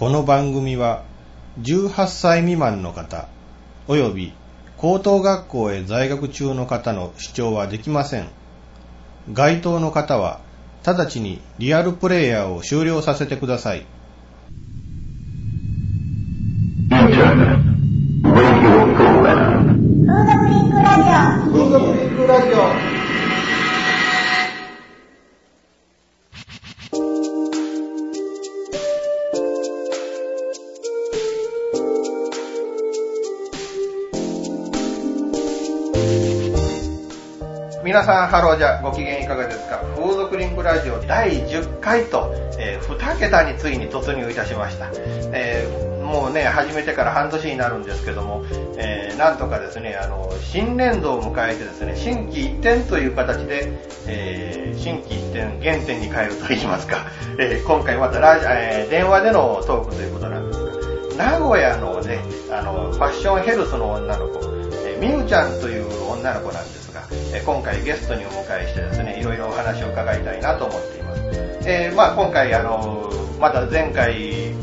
この番組は18歳未満の方及び高等学校へ在学中の方の視聴はできません。該当の方は直ちにリアルプレイヤーを終了させてください。皆さん、ハローじゃ、ご機嫌いかがですか？風俗リンクラジオ第10回と、えー2桁についに突入いたしました。えーもうね、始めてから半年になるんですけども、えーなんとかですね、あの、新年度を迎えてですね、心機一転という形で、えー心機一転、原点に帰ると言いますか、えー今回またラジ、えー電話でのトークということなんですが、名古屋のね、あの、ファッションヘルスの女の子、えーみゆちゃんという女の子なんです、え今回ゲストにお迎えしてですね、いろいろお話を伺いたいなと思っています。えーまあ今回、あの、まだ前回、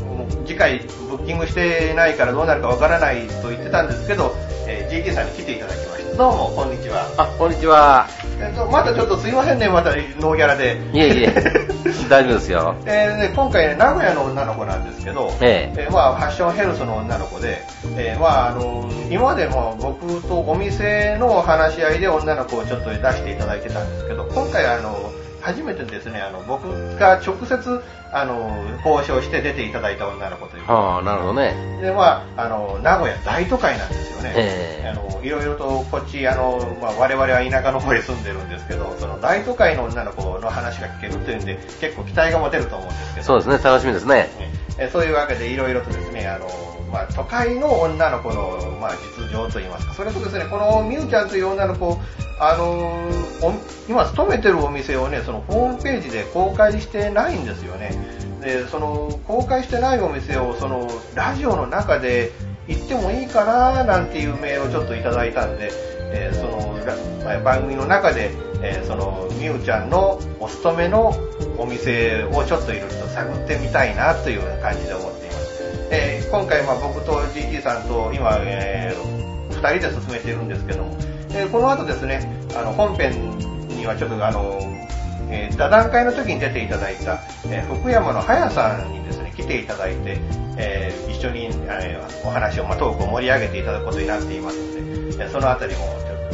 次回ブッキングしてないからどうなるかわからないと言ってたんですけど、えー GT さんに来ていただきました。どうも、こんにちは。あ、こんにちは。えっと、またちょっとすいませんね、またノーギャラで。いえいえ、大丈夫ですよ。えーね、今回、名古屋の女の子なんですけど、ええーまあ、ファッションヘルスの女の子で、えーまあ、あの今までも僕とお店の話し合いで女の子をちょっと出していただいてたんですけど、今回あの初めてですね、あの僕が直接あの交渉して出ていただいた女の子ということはあ、なるほどね。で、まあ、あの、名古屋大都会なんですよね。ええあの、いろいろとこっち、あの、まあ、我々は田舎の方へ住んでるんですけど、その大都会の女の子の話が聞けるっていうんで、結構期待が持てると思うんですけど。そうですね、楽しみですね。えそういうわけでいろいろとですね、あの、まあ、都会の女の子の、まあ、実情といいますか、それとですね、このみゆちゃんという女の子、あの今勤めてるお店をね、そのホームページで公開してないんですよね。で、その公開してないお店を、そのラジオの中で行ってもいいかななんていうメールをちょっといただいたんで、えーそのま番組の中で、えーそのみゆちゃんのお勤めのお店をちょっといろいろと探ってみたいなという感じで思って。えー今回、まあ、僕と GT さんと今、え2人で進めているんですけども、えーこの後ですね、あの本編にはちょっとあの、えー座談会の時に出ていただいた、えー福山の早さんにですね、来ていただいて、えー一緒に、えーお話を、まあ、トークを盛り上げていただくことになっていますので、えーそのあたりも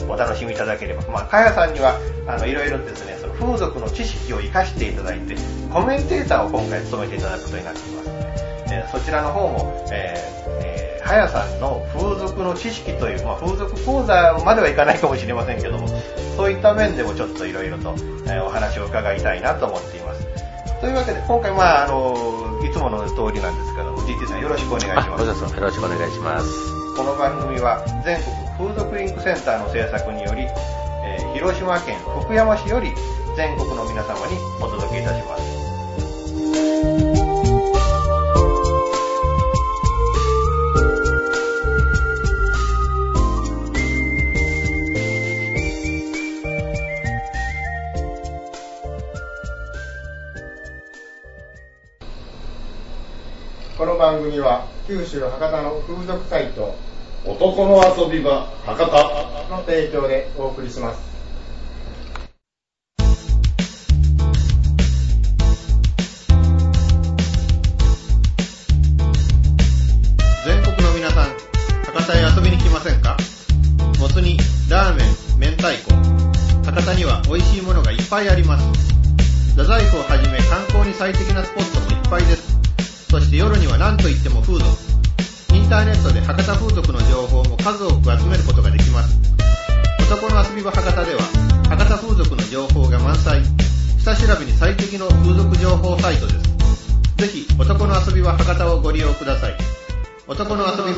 お楽しみいただければ。まあ、かやさんには、あの、いろいろですね、その風俗の知識を活かしていただいて、コメンテーターを今回務めていただくことになっています、えーそちらの方も、えーえーはやさんの風俗の知識という、まあ、風俗講座まではいかないかもしれませんけども、そういった面でもちょっといろいろと、えーお話を伺いたいなと思っています。というわけで、今回、まあ、あの、いつもの通りなんですけども、GT さんよろしくお願いしあ、ます。どうぞよろしくお願いします。この番組は全国風俗リンクセンターの制作により、えー広島県福山市より全国の皆様にお届けいたします。の番組は九州博多の風俗サイト男の遊び場博多の提供でお送りします。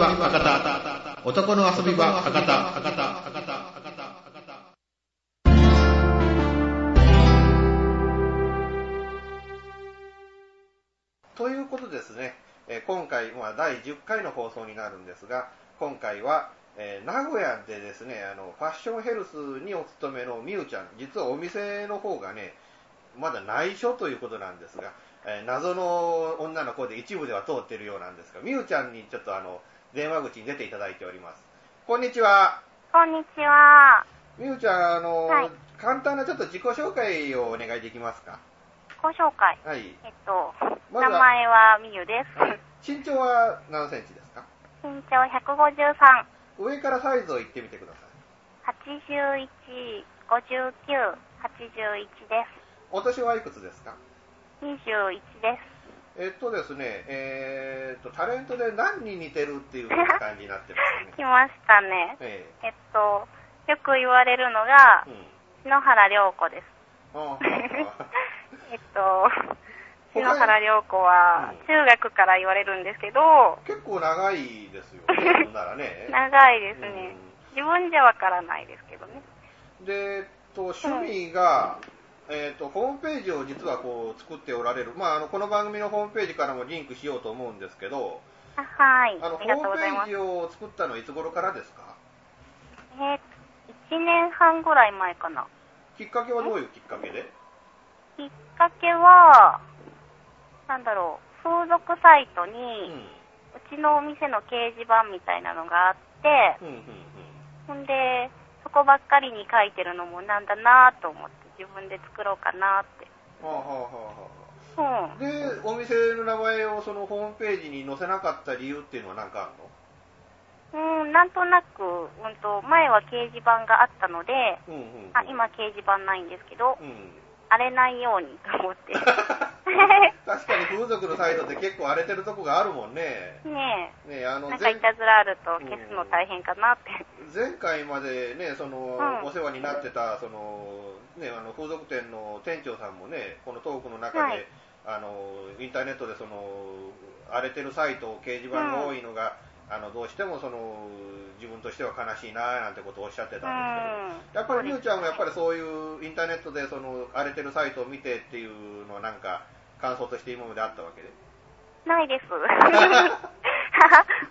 場博多。男の遊び場博多。博多。博多。博多。ということですね、えー今回、まあ、第10回の放送になるんですが、今回は、えー名古屋でですね、あの、ファッションヘルスにお勤めのみゆちゃん、実はお店の方がね、まだ内緒ということなんですが、えー謎の女の子で一部では通ってるようなんですが、みゆちゃんにちょっとあの、電話口に出ていただいております。こんにちは。こんにちは。みゆちゃん、あの、はい簡単なちょっと自己紹介をお願いできますか？ご紹介。はい。えっと、ま名前はみゆです。はい身長は何センチですか？身長153、上からサイズを言ってみてください。81、59、81でお年はいくつですか？す。21です。えっとですね、えーっと、タレントで何に似てるっていう感じになってますね。来ましたね。ええっと、よく言われるのがえ、うん。篠原涼子です。えっと、篠原涼子はうん中学から言われるんですけど、結構長いですよね、ならね。長いですね。自分じゃわからないですけどね。で、えっと、趣味が、えっと、ホームページを実はこう作っておられる。まあ、あの、この番組のホームページからもリンクしようと思うんですけど、あはい。あの、ホームページ。を作ったのはいつ頃からですか？えー、1年半ぐらい前かな。きっかけはどういうきっかけで？きっかけは、なんだろう、風俗サイトうに、ん。うちのお店の掲示板みたいなのがあって、うん、うん、ほんで、そこばっかりに書いてるのもなんだなと思って、自分で作ろうかなって。うん。はあ、はあ、はあ、はあ。うん。で、お店の名前をそのホームページに載せなかった理由っていうのは何かあるの？うん、なんとなく、うんと、前は掲示板があったので、うんうんうん。あ、今掲示板ないんですけどう、ん。荒れないようにと思って。確かに風俗のサイトって結構荒れてるとこがあるもんね。ねねあえ、のなんかいたずらあると消すの大変かなって。前回までね、その、うんお世話になってた、その、ね、あの、風俗店の店長さんもね、このトークの中で、はいあの、インターネットでその、荒れてるサイト、掲示板が多いのが、あの、どうしてもその、自分としては悲しいな、なんてことをおっしゃってたんですけど、やっぱりみゆちゃんもやっぱりそういうインターネットでその、荒れてるサイトを見てっていうのはなんか、感想として今まであったわけで？ないです。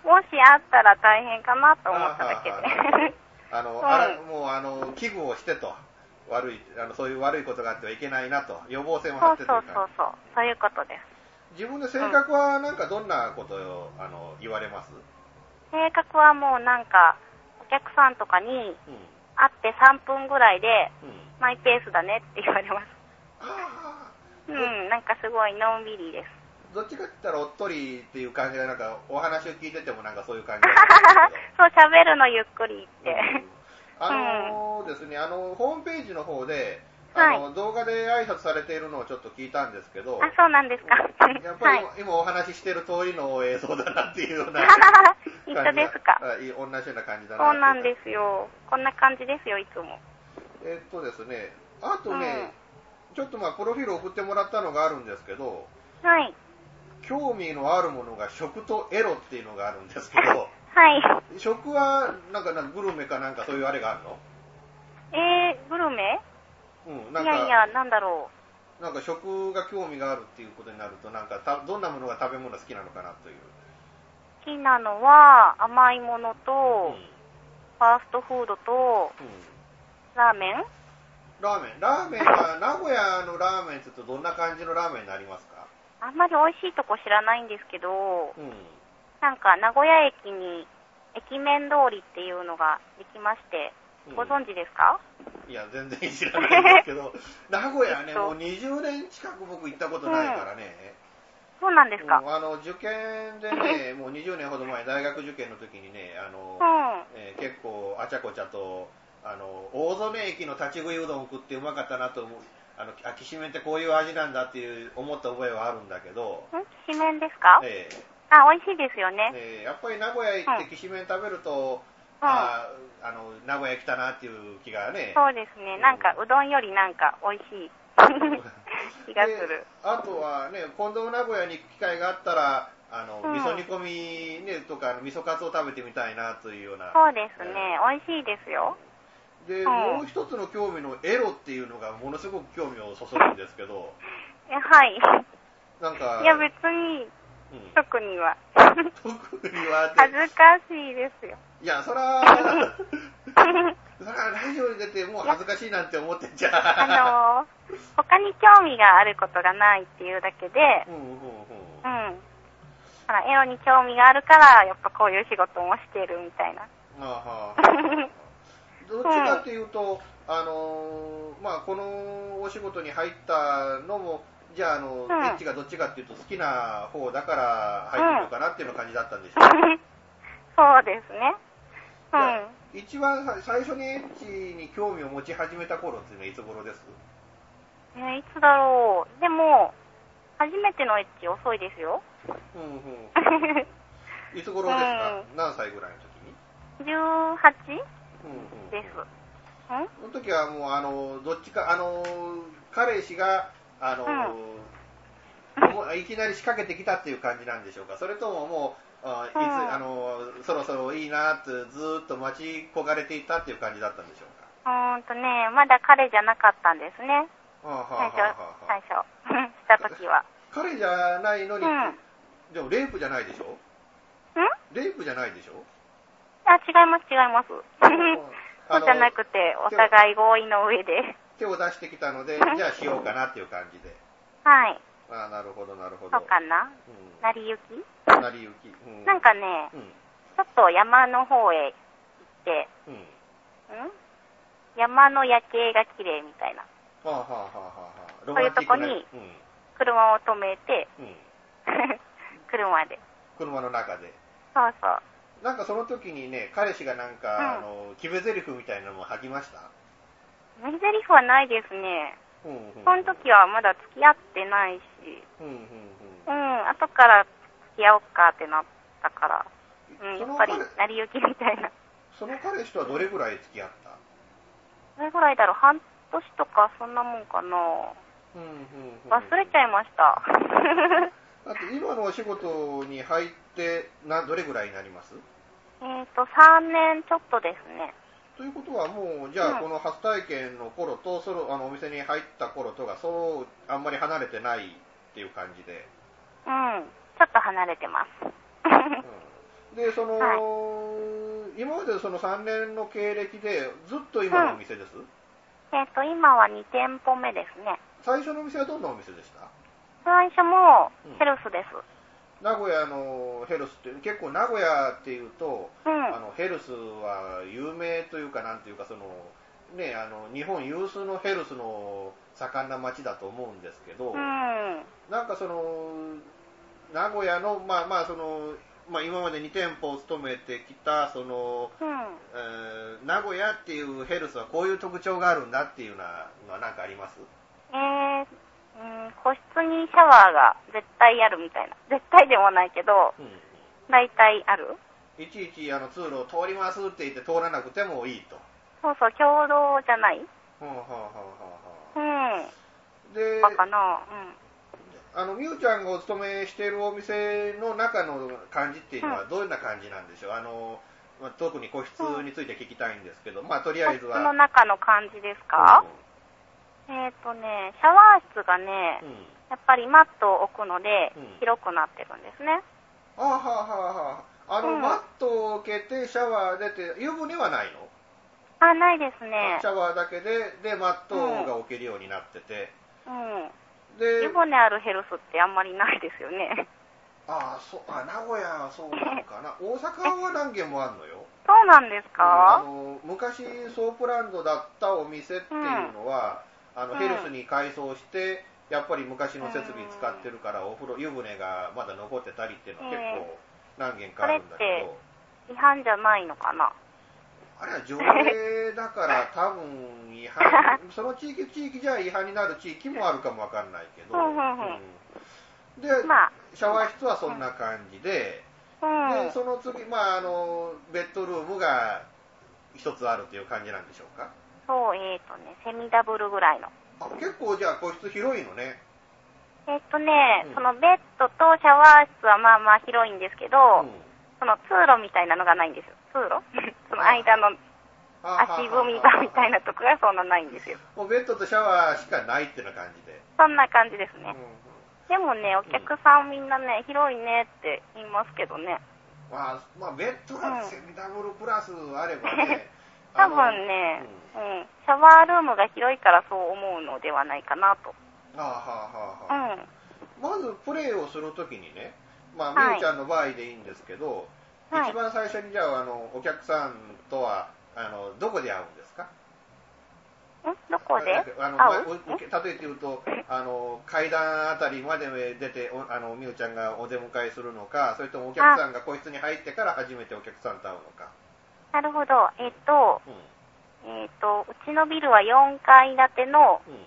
もしあったら大変かなと思っただけで。あの、うんあらもうあの、危惧をしてと、悪い、あの、そういう悪いことがあってはいけないなと、予防線を張そうそうってというか、そうそう。そういうことです。自分の性格はなんかどんなことを、あの、言われます？性格はもうなんか、お客さんとかにうん。会って3分ぐらいで、うん。マイペースだねって言われます。あうん、なんかすごいのんびりです。あ、どっちかって言ったらおっとりっていう感じが、なんか、お話を聞いててもなんかそういう感じ そう、喋るのゆっくりって。うんあのーですね、あの、ホームページの方で、あの、動画で挨拶されているのをちょっと聞いたんですけど、あ、そうなんですか。やっぱり今,、はい。今お話ししてる通りの映像だなっていうような 一緒ですか？はい同じような感じだなそうなんす。ですよ。こんな感じですよ、いつも。えっとですね、あとね、ちょっとまあ、プロフィール送ってもらったのがあるんですけど、はい。興味のあるものが食とエロっていうのがあるんですけど、はい。食は、なんか、なんかグルメかなんかそういうあれがあるの？えー、グルメ？うん、んか、やいや、なんだろなんか食が興味があるっていうことになると、なんかた、どんなものが食べ物好きなのかなという。う。好きなのは、甘いものと、うんファーストフードと、うんラーメン？ラーメン。ラーメンは、名古屋のラーメンって言うとどんな感じのラーメンになりますか？あんまり美味しいとこ知らないんですけど、うん。なんか名古屋駅に駅麺通りっていうのができまして、うんご存知ですか、いや、全然知らないんですけど、名古屋ね、えっと。もう20年近く僕行ったことないからね。そうなんですか？あの、受験でね、もう20年ほど前、大学受験の時にね、あの、うん。えー結構あちゃこちゃと、あの、大曽根駅の立ち食いうどんを食ってうまかったなと思う。あの、あ、きしめんってこういう味なんだっていう思った覚えはあるんだけど、ん？きしめんですか？えあ、美味しいですよーね。えーやっぱり名古屋行ってうん。きしめん食べると、うんあーあの、名古屋来たなっていう気がね。そうですね。なんか、うどんよりなんか美味しい 気がするで。あとはね、今度名古屋に行く機会があったら、あの、うん味噌煮込みね、とか、味噌カツを食べてみたいなというような。そうですね。美味しいですよ。で、うんもう一つの興味のエロっていうのがものすごく興味をそそるんですけど、えはい。なんか、いや、別に、うん特には。特には恥ずかしいですよ。いや、そら、それはラジオに出てもう恥ずかしいなんて思ってんじゃん。あのー、他に興味があることがないっていうだけで、うんうんうん。うん。ほら、エロに興味があるから、やっぱこういう仕事もしてるみたいな。はあはあどっちかっていうと、あのーまあ、このお仕事に入ったのも、じゃあ、あの、んエッチがどっちかっていうと好きな方だから入ってるのかなっていう感じだったんでしょうか。そうですね。一番さ最初にエッチに興味を持ち始めた頃っていうのはいつ頃です？えーいつだろう。でも、初めてのエッチ遅いですよ。うんうん。いつ頃ですか、う何歳ぐらいの時に？18? うんうん。です。ん？その時はもう、あの、どっちか、あの、彼氏が、あの、もういきなり仕掛けてきたっていう感じなんでしょうか？それとももう、あいつ、うんあの、そろそろいいなってずーっと待ち焦がれていたっていう感じだったんでしょうか？うーんとね、まだ彼じゃなかったんですね。はあはあ最初はあは、最初、した時は。彼じゃないのに、うんでもレイプじゃないでしょ？ん？レイプじゃないでしょ？あ、違います、違います。あそうじゃなくて、お互い合意の上で。手を出してきたので、じゃあしようかなっていう感じで。はい。ああ、なるほど、なるほど。そうかな？うん。成り行き？成り行き。うん。なんかね、うん。ちょっと山の方へ行って、うん。ん？山の夜景が綺麗みたいな。はあはあはあはあそういうとこに車を止めて。車で。車の中で。そうそう。なんかその時にね、彼氏がなんか、うんあの、決め台詞みたいなのも吐きました？メリゼリフはないですね。その時はまだ付き合ってないし、うん後から付き合おうかってなったから、うん、やっぱり彼成り行きみたいな。その彼氏とはどれぐらい付き合った？どれぐらいだろう？半年とかそんなもんかなうんうんうん。忘れちゃいました。だって今のお仕事に入って、な、どれぐらいになります？えっと、3年ちょっとですね。ということはもう、じゃあうんこの初体験の頃と、そのあのお店に入った頃とが、そう、あんまり離れてないっていう感じで。うん、ちょっと離れてます。うんで、その、は今までその3年の経歴で、ずっと今のお店です、えっと、今は2店舗目ですね。最初のお店はどんなお店でした？最初もうんヘルスです。名古屋のヘルスって、結構名古屋っていうと、うん。あのヘルスは有名というか、なんていうか、その、ね、あの日本有数のヘルスの盛んな街だと思うんですけど、うん。なんかその、名古屋の、まあまあ、その、まあ今まで2店舗を務めてきた、その、うん。えー名古屋っていうヘルスはこういう特徴があるんだっていうのは何かあります？えー、うん、個室にシャワーが絶対あるみたいな。絶対でもないけど、うん。大体あるいちいちあの通路を通りますって言って通らなくてもいいと。そうそう、共同じゃないはあはあはあうはあん。で、バカな。あの、みゆちゃんがお勤めしているお店の中の感じっていうのはどんな感じなんでしょう、あの、まあ、特に個室について聞きたいんですけど、まあとりうん。あえずは。個室の中の感じですか、えっ、とね、シャワー室がね、うん。うんやっぱりマットを置くのでうん、広くなってるんですね。あはあはあはあ。あの、うんマットを開けてシャワー出て、湯船はないの？あ、ないですねシ。ャワーだけで、で、マットが置けるようになってて。うん。で湯、船あるヘルスってあんまりないですよね。ああ、そう、あ、名古屋はそうなのかな。大阪は何軒もあるのよ。そうなんですあか、の昔ソープランドだったお店っていうのは、あのうんヘルスに改装してやっぱり昔の設備使ってるから、お風呂湯船がまだ残ってたりっていうのは結構何軒かあるんだけど、違反じゃないのかな？あれは条例だから 多分違反その地域地域じゃ違反になる地域もあるかもわかんないけど、で、まあ、シャワー室はそんな感じで、うん。でその次、まあ、あのベッドルームが一つあるという感じなんでしょうか？そう、えっ、とね、セミダブルぐらいの。あ結構じゃあ個室広いのね。えっ、とね、うんそのベッドとシャワー室はまあまあ広いんですけど、うんその通路みたいなのがないんですよ。通路？その間の足踏み場みたいなとこがそんなないんですよ。もうベッドとシャワーしかないってな感じで。そんな感じですね。うんでもね、お客さんみんなね、広いねって言いますけどね。まあ、まあ、ベッドがセミダブルプラスあればね、多分ね、うん、シャワールームが広いからそう思うのではないかなと。あはあはあはあ、うん。まずプレーをするときにね、まあ、はい。みゆちゃんの場合でいいんですけど、はい。一番最初にじゃあ、あの、お客さんとは、あの、どこで会うんですか？ん？どこで？あの、例えて言うと、あの、階段あたりまで出て、おあの、みゆちゃんがお出迎えするのか、それともお客さんが個室に入ってから初めてお客さんと会うのか。なるほど。えっと、うん。えっと、うちのビルは4階建てのうん。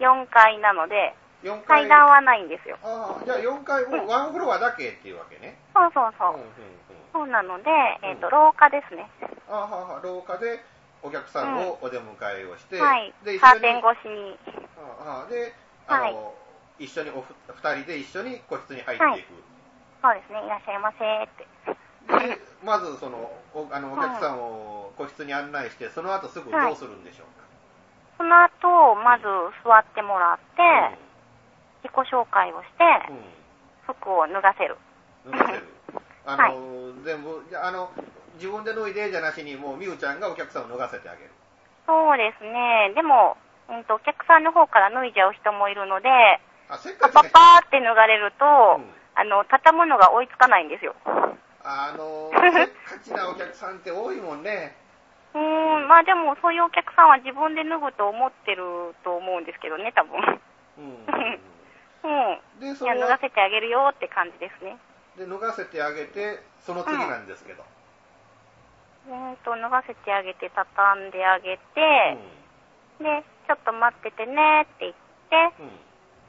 4階なので、4階。階段はないんですよ。ああ、じゃあ4階もワンフロアだけっていうわけね。そうそうそう。うんうんうん。そうなので、えっと、廊下ですね。あはは廊下でお客さんをお出迎えをして、はいで。一カーテン越しに。ああであの、はい一緒におふ二人で一緒に個室に入っていく、そうですね。いらっしゃいませって。で まずそのおあのお客さんを個室に案内してその後すぐどうするんでしょうその後、まず座ってもらって、か、自己紹介をして、服を脱がせる。脱がせる。あの、全部じゃああの自分で脱いでじゃなしにもうみゆちゃんがお客さんを脱がせてあげる。そうですね。でも、うんと、お客さんの方から脱いじゃう人もいるので、あせっパパかちね。パーって脱がれると、うん。あの、畳むのが追いつかないんですよ。あのせっかちなお客さんって多いもんねうーん、まあでも、そういうお客さんは自分で脱ぐと思ってると思うんですけどね、多分。うんうん。でその脱がせてあげるよって感じですね。で脱がせてあげてその次なんですけど、うーんと、脱がせてあげて、畳んであげて、で、ちょっと待っててねって言って、うんうん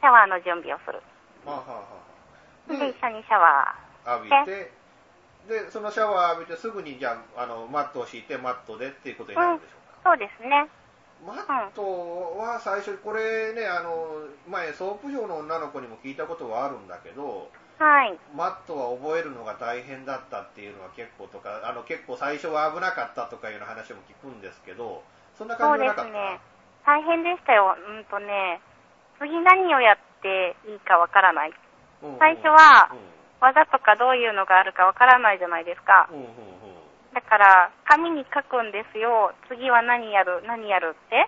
シャワーの準備をする。はあはあはあで、一緒にシャワ浴びてでそのシャワー浴びてすぐにじゃああのマットを敷いてマットでっていうことになるんでしょうか、ー。そうですね。マットは最初これねあの前ソープ嬢の女の子にも聞いたことはあるんだけどはい。マットは覚えるのが大変だったっていうのは結構とかあの結構最初は危なかったとかいうような話も聞くんですけどそんなそう感じはなかった？ですね。大変でしたよ。うんとね、次何をやっていいかわからない。うんうん最初はうん技とかどういうのがあるかわからないじゃないですか。うんうんだから、紙に書くんですよ。次は何やる、何やるって。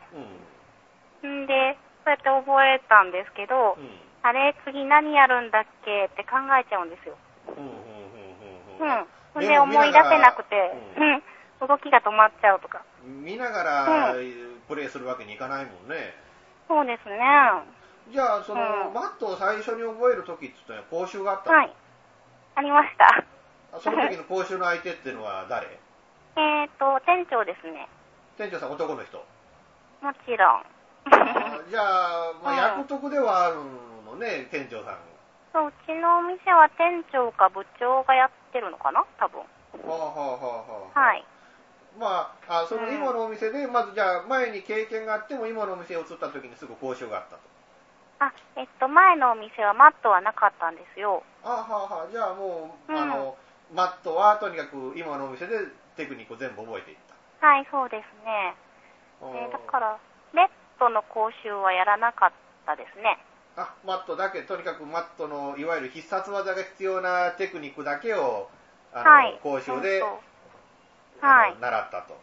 うんんで、そうやって覚えたんですけど、うんあれ、次何やるんだっけって考えちゃうんですよ。うんうんうんで思い出せなくて、うん。動きが止まっちゃうとか。見ながらプレイするわけにいかないもんね。そうですね。じゃあ、その、うんマットを最初に覚えるときって言ったら講習があったの？はい。ありました。その時の講習の相手っていうのは誰？えっと、店長ですね。店長さん男の人？もちろん。あじゃあ、まあ、うん役得ではあるのね、店長さん。そう、うちのお店は店長か部長がやってるのかな多分。はあはあはあはあ。はい。まあ、あそのうん今のお店で、まずじゃあ、前に経験があっても、今のお店に移った時にすぐ講習があったと。あ、えっと、前のお店はマットはなかったんですよ。あはあはあ、じゃあもう、うんあの、マットはとにかく今のお店でテクニックを全部覚えていった。はい、そうですね。えーだから、レッドの講習はやらなかったですね。あ、マットだけ、とにかくマットのいわゆる必殺技が必要なテクニックだけを、あの、はい。講習で、そうあのはい習ったと。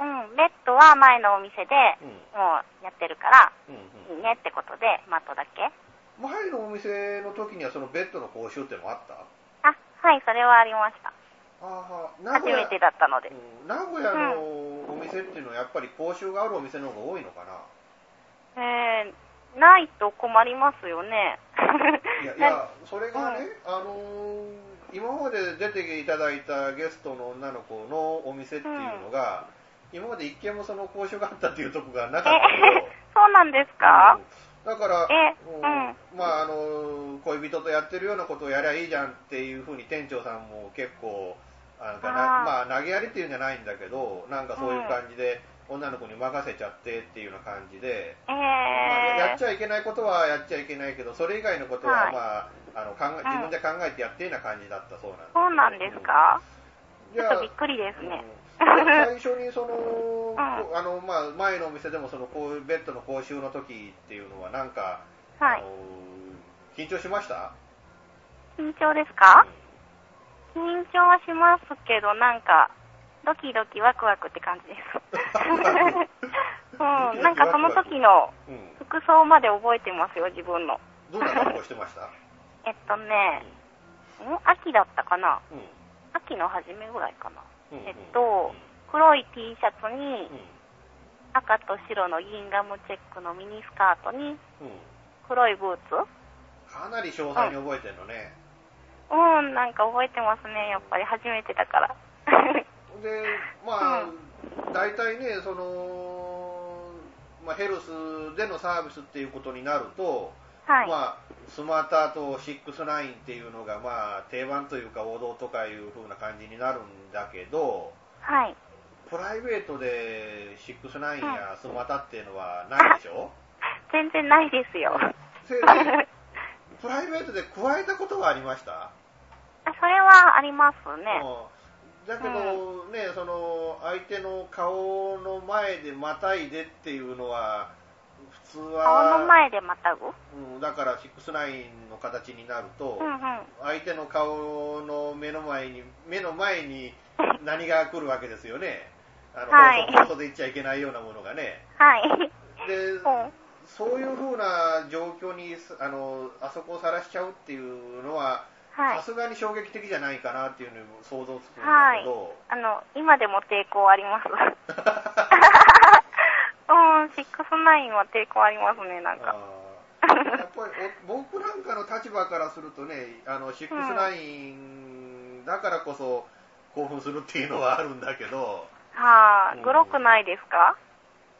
そううん、レッドは前のお店でうん。もうやってるから、うんいいねってことで、マットだけ。うん。前のお店の時にはそのベッドの講習ってのもあった？あ、はい、それはありました。あ初めてだったので。うん名古屋のお店っていうのはやっぱり講習があるお店の方が多いのかな？えー、ないと困りますよね。いや、いや、それがね、あのー今まで出ていただいたゲストの女の子のお店っていうのが、今まで一件もその講習があったっていうとこがなかったけど、え、そうなんですか、うん。だから、えうん。うん。まああの恋人とやってるようなことをやりゃいいじゃんっていうふうに店長さんも結構あかなあー。まあ投げやりっていうんじゃないんだけどなんかそういう感じで、女の子に任せちゃってっていうような感じで、えまあ、やーっちゃいけないことはやっちゃいけないけどそれ以外のことは、はい。まああの考え自分で考えてやってような感じだったそうなんですそうなんですか、ちょっとびっくりですね。うん最初にその、んあのまあ、前のお店でもそのこういうベッドの講習の時っていうのはなんか、はい。緊張しました？緊張ですか？緊張はしますけど、なんか、ドキドキワクワクって感じです。うん、なんかその時のうん。服装まで覚えてますよ、自分の。どんな格好してました？えっとね、ん？秋だったかな？うん。秋の初めぐらいかな。うんえっと、黒い T シャツにうん。赤と白のギンガムチェックのミニスカートにうん。黒いブーツかなり詳細に覚えてんのね。うん、なんか覚えてますね、やっぱり初めてだから。で、まあ、大体ね、その、まあ、ヘルスでのサービスっていうことになると、はい。まあ、スマーターと69っていうのが、まあ、定番というか王道とかいう風な感じになるんだけど、はい。プライベートで69やスマタっていうのはないでしょ、全然ないですよ。プライベートで加えたことがありました？それはありますね。うんだけど、ね、その相手の顔の前でまたいでっていうのは、普通は、顔の前でまたぐ？うん、だから69の形になると、うんうん。相手の顔の目の前に、目の前に何が来るわけですよね。あの、はいで言っちゃいけないようなものがね。はい。で、うん。そういう風な状況に、あの、あそこを晒しちゃうっていうのは、はいさ。すがに衝撃的じゃないかなっていうのを想像つくんだはいけど、。あの、今でも抵抗あります。うん、69は抵抗ありますね、なんか。やっぱりお僕なんかの立場からするとね、あの69だからこそ興奮するっていうのはあるんだけど、はあ、うん。グロくないですか？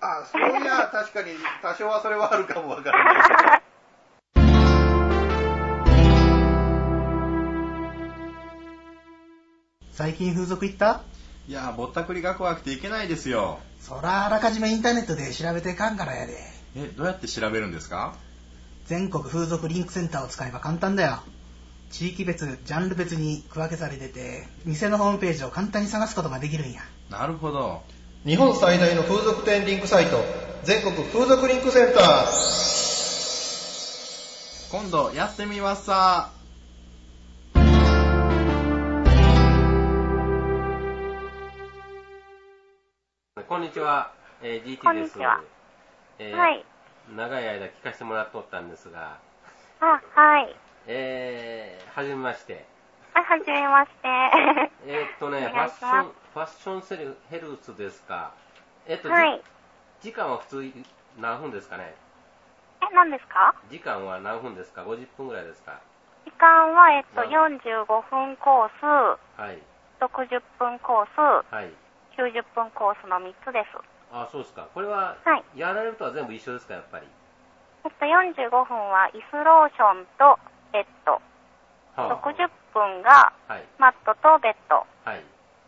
あそういや、確かに多少はそれはあるかもわからない。けど。最近風俗行った？いや、ぼったくりが怖くていけないですよ。そらあらかじめインターネットで調べてかんからやで。え、どうやって調べるんですか？全国風俗リンクセンターを使えば簡単だよ。地域別、ジャンル別に区分けされてて、店のホームページを簡単に探すことができるんや。なるほど。日本最大の風俗店リンクサイト、全国風俗リンクセンター。今度やってみますさ。こんにちは、えー、GT です。こんにちはえーはい。長い間聞かせてもらっとったんですが、あ、はい。えー、はじめまして。あ、はじめまして。えーっとね、おファッション、ファッションセルヘルツですか。えっと、じはい。時間は普通何分ですかね？え、何ですか？時間は何分ですか ?50 分ぐらいですか？時間は、えっと、はい45分コース、はい。60分コース、はい。90分コースの3つです。あ、そうですか。これは、はい。やられるとは全部一緒ですか、やっぱり？えっと、45分は椅子ローションとベッド。は60分がはい。マットとベッド。はい。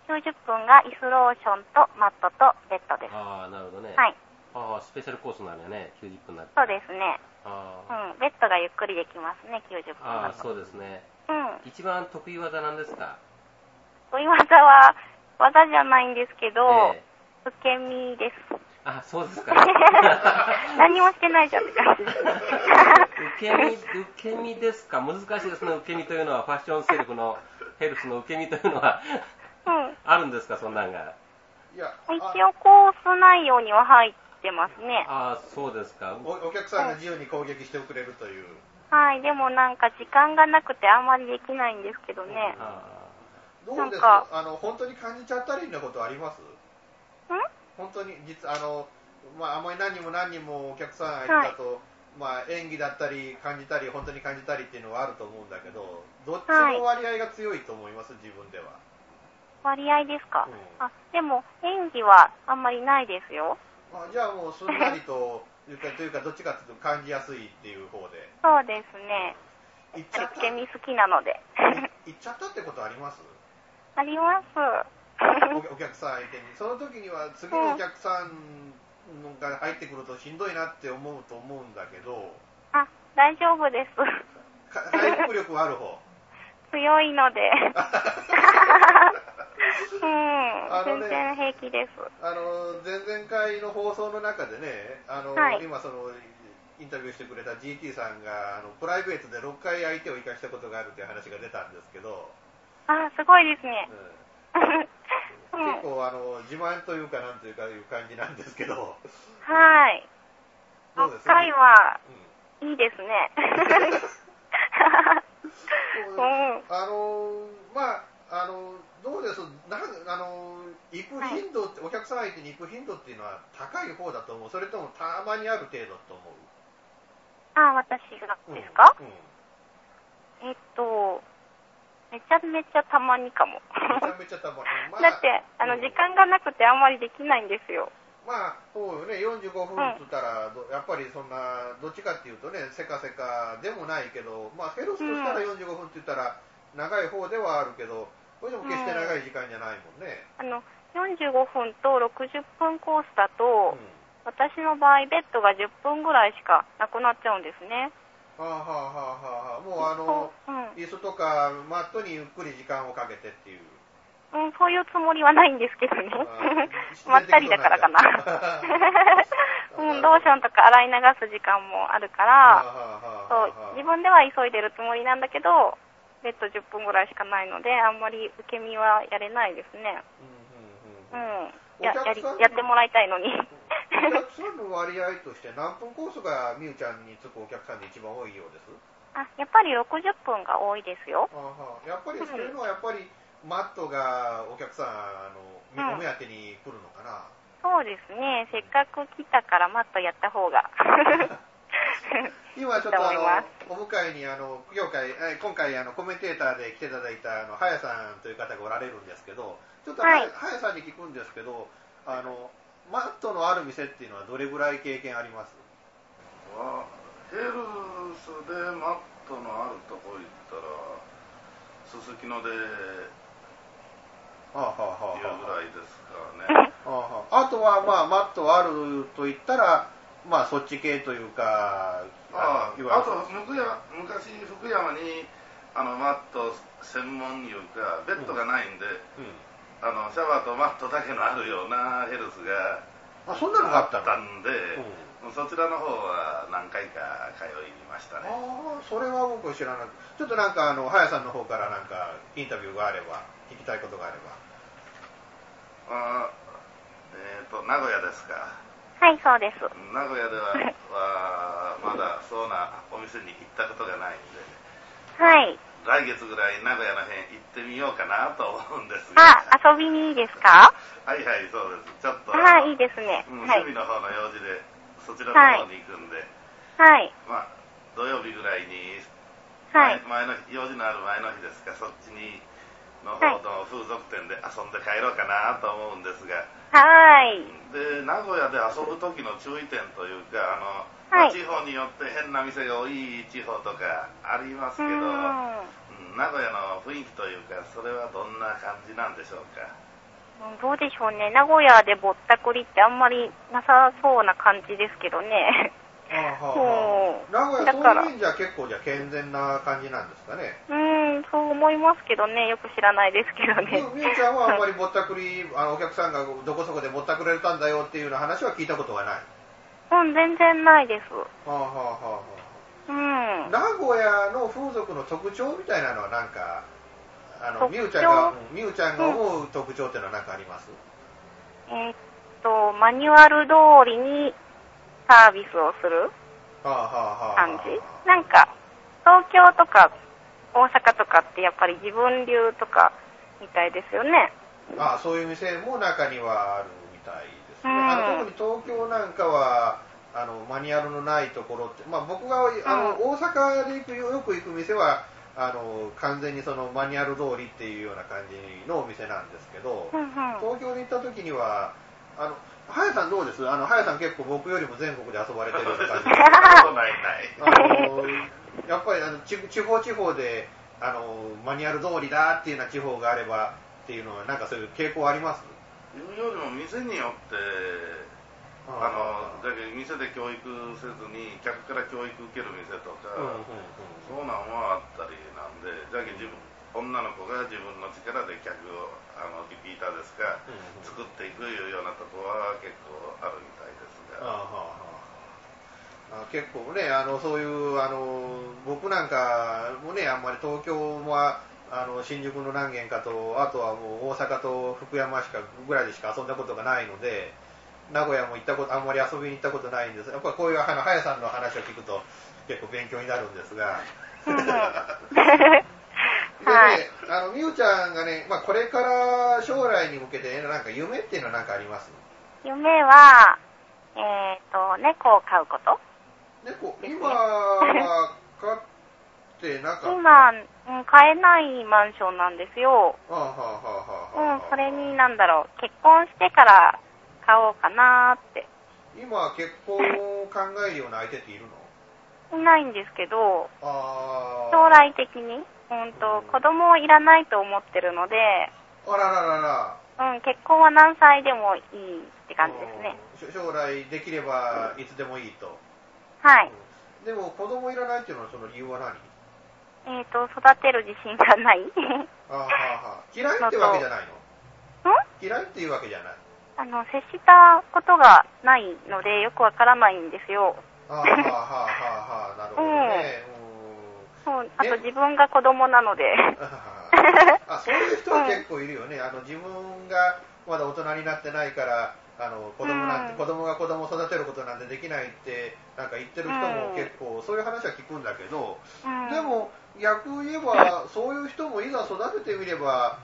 90分が椅子ローションとマットとベッドです。ああ、なるほどね。はい。ああ、スペシャルコースなんだよね、90分になって。そうですね。あうーん。ベッドがゆっくりできますね、90分あー、だと。そうですね。うん。一番得意技なんですか？追い技は技じゃないんですけど、え受け身です。えあ、そうですか。何もしてないじゃんって感じ。受け身、受け身ですか？難しいですね、受け身というのは、ファッションセルフのヘルスの受け身というのは、うん。あるんですか、そんなんが。いや、一応コース内容には入ってますね。ああ、そうですか。おお客さんが自由に攻撃してくれるという。はい。でもなんか時間がなくてあんまりできないんですけどね。あどうですか？あの、本当に感じちゃったりなことあります？ん？本当に、実あの、まあ、あんまり何人も何人もお客さん相手だと、まあ、演技だったり、感じたり、本当に感じたりっていうのはあると思うんだけど、どっちの割合が強いと思います、自分では。割合ですか、うん。あ、でも演技はあんまりないですよ。まあ、じゃあもうすんなりと、いうかというか、どっちかというと感じやすいっていう方で。そうですね。行っちゃった？受け身好きなので。行っちゃったってことあります？あります。おお客さん相手に。その時には次のお客さんが入ってくるとしんどいなって思うと思うんだけど、あ、大丈夫です。か回復力はある方？強いので。うん、ね全然平気です。あの前々回の放送の中でね、あのはい今そのインタビューしてくれた GT さんがあのプライベートで6回相手を生かしたことがあるという話が出たんですけど、あ、すごいですね。うんうん結構あの自慢というかなんというかいう感じなんですけど、はい。どうです？北海はうんいいですね。そう うん。あのまああのどうです？なんあの行く頻度って、お客さん相手に行く頻度っていうのは高い方だと思う。それともたまにある程度と思う？あ、私がですか、うん。うん。えっと、めちゃめちゃたまにかも。めちゃめちゃたまに、まだって、あの、うん時間がなくてあんまりできないんですよ。まあ、そうよね、45分って言ったら、どやっぱりそんな、どっちかっていうとね、せかせかでもないけど、まあ、ヘルスとしたら45分って言ったら、長い方ではあるけど、これでも決して長い時間じゃないもんね。あの、45分と60分コースだと、うん私の場合、ベッドが10分ぐらいしかなくなっちゃうんですね。はあはあはあはあはあ、もうあの、そううん椅子とかマットにゆっくり時間をかけてっていう。うん、そういうつもりはないんですけどねあ。まったりだからかな。うん、ローションとか洗い流す時間もあるから、そう、自分では急いでるつもりなんだけど、ベッド10分ぐらいしかないので、あんまり受け身はやれないですね。うん。や、やりお客さん、やってもらいたいのに。お客さんの割合として何分コースがみゆちゃんにつくお客さんで一番多いようです？あ、やっぱり60分が多いですよ。あはやっぱりそういうのはやっぱりマットがお客さんあのうんお目当てに来るのかな、そうですね。せっかく来たからマットやった方が。今ちょっとあのお迎えにあの業界え今回あのコメンテーターで来ていただいたあの早さんという方がおられるんですけどちょっとははい。早さんに聞くんですけどあのマットのある店っていうのはどれぐらい経験あります？はヘルスでマットのあるとこ行ったらすすきのであ、はあはあぐはらいですからねあはあ、あとはまあマットあると言ったらまあそっち系というかああと。福山昔福山にあのマット専門いうかベッドがないんで、うんあのシャワーとマットだけのあるようなヘルスがあそんなのがあったの？あったんで、そちらの方は何回か通いましたねああ、それは僕知らない。ちょっとなんか、あの、早さんの方からなんか、インタビューがあれば、聞きたいことがあれば。あえっ、と名古屋ですか？はい、そうです。名古屋では はまだそうなお店に行ったことがないんではい。来月ぐらい名古屋の辺行ってみようかなと思うんですがあ、遊びにいいですか？はいはいそうですちょっとあ、いいですね。うんはい趣。味の方の用事でそちらの方に行くんで、はい。まあ土曜日ぐらいにはい。前前の日用事のある前の日ですかそっちにの方の風俗店で遊んで帰ろうかなと思うんですがはい。で名古屋で遊ぶ時の注意点というかあの、はい地方によって変な店が多い地方とかありますけど、うーん。うん名古屋の雰囲気というかそれはどんな感じなんでしょうか？うんどうでしょうね。名古屋でぼったくりってあんまりなさそうな感じですけどね。はあはあ 名古屋、だからそういう意味じゃ結構じゃ健全な感じなんですかね？うーん、そう思いますけどね。よく知らないですけどね。みゆちゃんはあんまりぼったくり、あのお客さんがどこそこでぼったくられたんだよっていうような話は聞いたことがない？うん、全然ないです。はあはあはあはうんあ。。名古屋の風俗の特徴みたいなのはなんか、あの、特徴？みゆちゃんが、うんみゆちゃんが思う特徴っていうのは何かあります、えーっと、マニュアル通りにサービスをするはあはあはあ感じ？なんか、東京とか大阪とかってやっぱり自分流とかみたいですよね。あそういう店も中にはあるみたいあの特に東京なんかは、あのマニュアルのないところって、まあ、僕があの、大阪で行くよく行く店はあの完全にそのマニュアル通りっていうような感じのお店なんですけど、うんうん。東京に行った時にはあの早さんどうです？あの早さん結構僕よりも全国で遊ばれてるような感じ。ないない。あのやっぱりあの地地方地方であのマニュアル通りだっていうような地方があればっていうのはなんかそういう傾向あります？いうよりも店によってあのだけど店で教育せずに客から教育受ける店とか、うんうんそうなんはあったりなんでじゃけ自分女の子が自分の力で客をあのリピーターですか、うんうん。作っていくいうようなとこは結構あるみたいですあが、あ結構ねあのそういうあの僕なんかもねあんまり東京はあの新宿の何軒かと、あとはもう大阪と福山しかぐらいでしか遊んだことがないので、名古屋も行ったこと、あんまり遊びに行ったことないんです。やっぱりこういうあの、はやさんの話を聞くと結構勉強になるんですが。でね、はいあの、みゆちゃんがね、まあこれから将来に向けて、ね、なんか夢っていうのは何かあります？夢は、えっ、と、猫を飼うこと。猫、今は飼ってなかった。今、うん買えないマンションなんですよ。はあ、はあはあはあはあうん、それになんだろう、結婚してから買おうかなーって。今結婚を考えるような相手っているの？いないんですけど、将来的に、うんと、子供いらないと思ってるので、あらららら。うん、結婚は何歳でもいいって感じですね。将来できればいつでもいいと。はい。でも子供いらないっていうのはその理由は何？えっ、と、育てる自信がない。んあーはあはあ嫌いってわけじゃないの？嫌いっていうわけじゃない。あの、接したことがないので、よくわからないんですよ。あーはあはあはあはあ、なるほどね。そう、あと自分が子供なので。う んあそういう人は結構いるよね。あの自分がまだ大人になってないから、あの子供なんて、うん子供が子供を育てることなんてできないってなんか言ってる人も結構、そういう話は聞くんだけど、うんでも逆言えばそういう人もいざ育ててみれば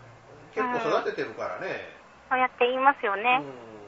結構育ててるからね。そうやって言いますよね。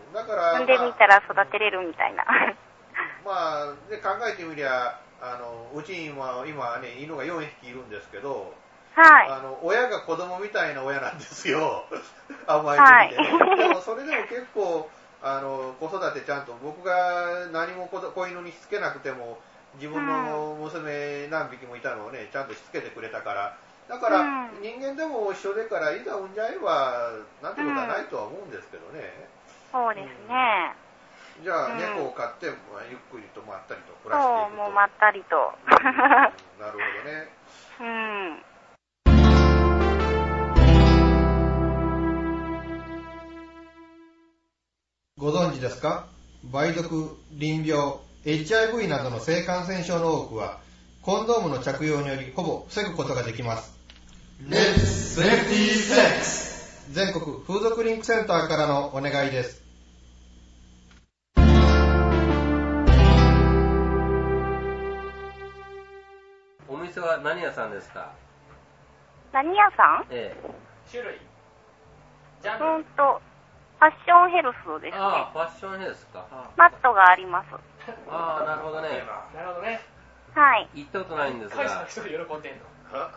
うん、だから、産んでみたら育てれるみたいな。まあ、で考えてみりゃ、あのうちに今今ね犬が4匹いるんですけど、はい。あの親が子供みたいな親なんですよ、甘えてみてね、はいでもそれでも結構あの、子育てちゃんと僕が何も子子犬にしつけなくても、自分の娘何匹もいたのをね、ちゃんとしつけてくれたから、だから、うん人間でも一緒でから、いざ産んじゃえば、なんてことはないとは思うんですけどね。そうですね。じゃあ、うん猫を飼って、まあゆっくりとまったりと暮そう、らしていくと。もうまったりと。うんなるほどね。うん。ご存知ですか？梅毒、淋病、HIV などの性感染症の多くは、コンドームの着用によりほぼ防ぐことができます。全国風俗リンクセンターからのお願いです。お店は何屋さんですか？何屋さん？ええ。種類ジャンルうんと、ファッションヘルスですね。ああ、ファッションヘルスか。マットがあります。ああ、なるほどね。なるほどねはい。行ったことないんですが会社の、人で喜んでんの？は